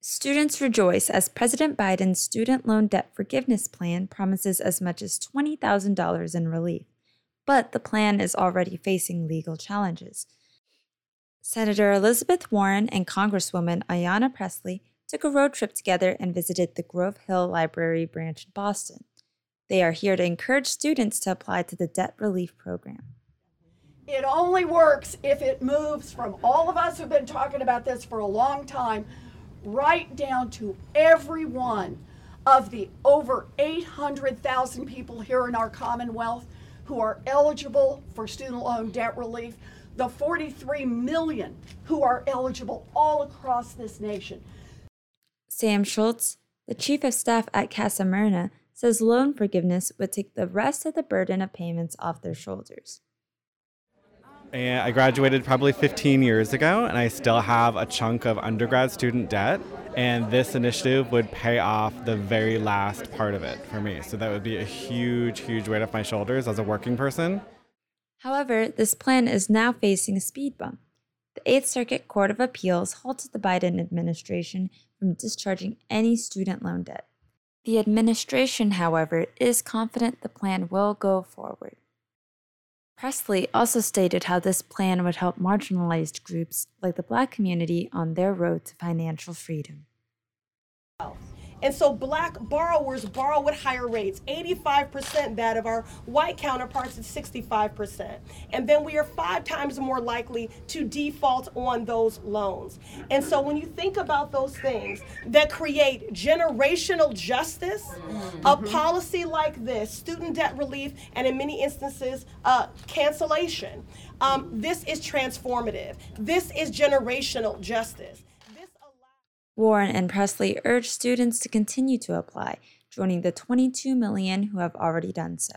Students rejoice as President Biden's student loan debt forgiveness plan promises as much as $20,000 in relief. But the plan is already facing legal challenges. Senator Elizabeth Warren and Congresswoman Ayanna Pressley took a road trip together and visited the Grove Hall Library branch in Boston. They are here to encourage students to apply to the debt relief program. It only works if it moves from all of us who've been talking about this for a long time right down to every one of the over 800,000 people here in our Commonwealth who are eligible for student loan debt relief, the 43 million who are eligible all across this nation. Sam Schultz, the chief of staff at Casa Myrna, says loan forgiveness would take the rest of the burden of payments off their shoulders. And I graduated probably 15 years ago, and I still have a chunk of undergrad student debt. And this initiative would pay off the very last part of it for me. So that would be a huge, huge weight off my shoulders as a working person. However, this plan is now facing a speed bump. The Eighth Circuit Court of Appeals halted the Biden administration from discharging any student loan debt. The administration, however, is confident the plan will go forward. Pressley also stated how this plan would help marginalized groups like the Black community on their road to financial freedom. And so black borrowers borrow at higher rates, 85% that of our white counterparts at 65%. And then we are five times more likely to default on those loans. And so when you think about those things that create generational justice, mm-hmm. a policy like this, student debt relief, and in many instances, uh, cancellation, um, this is transformative. This is generational justice. Warren and Pressley urge students to continue to apply, joining the 22 million who have already done so.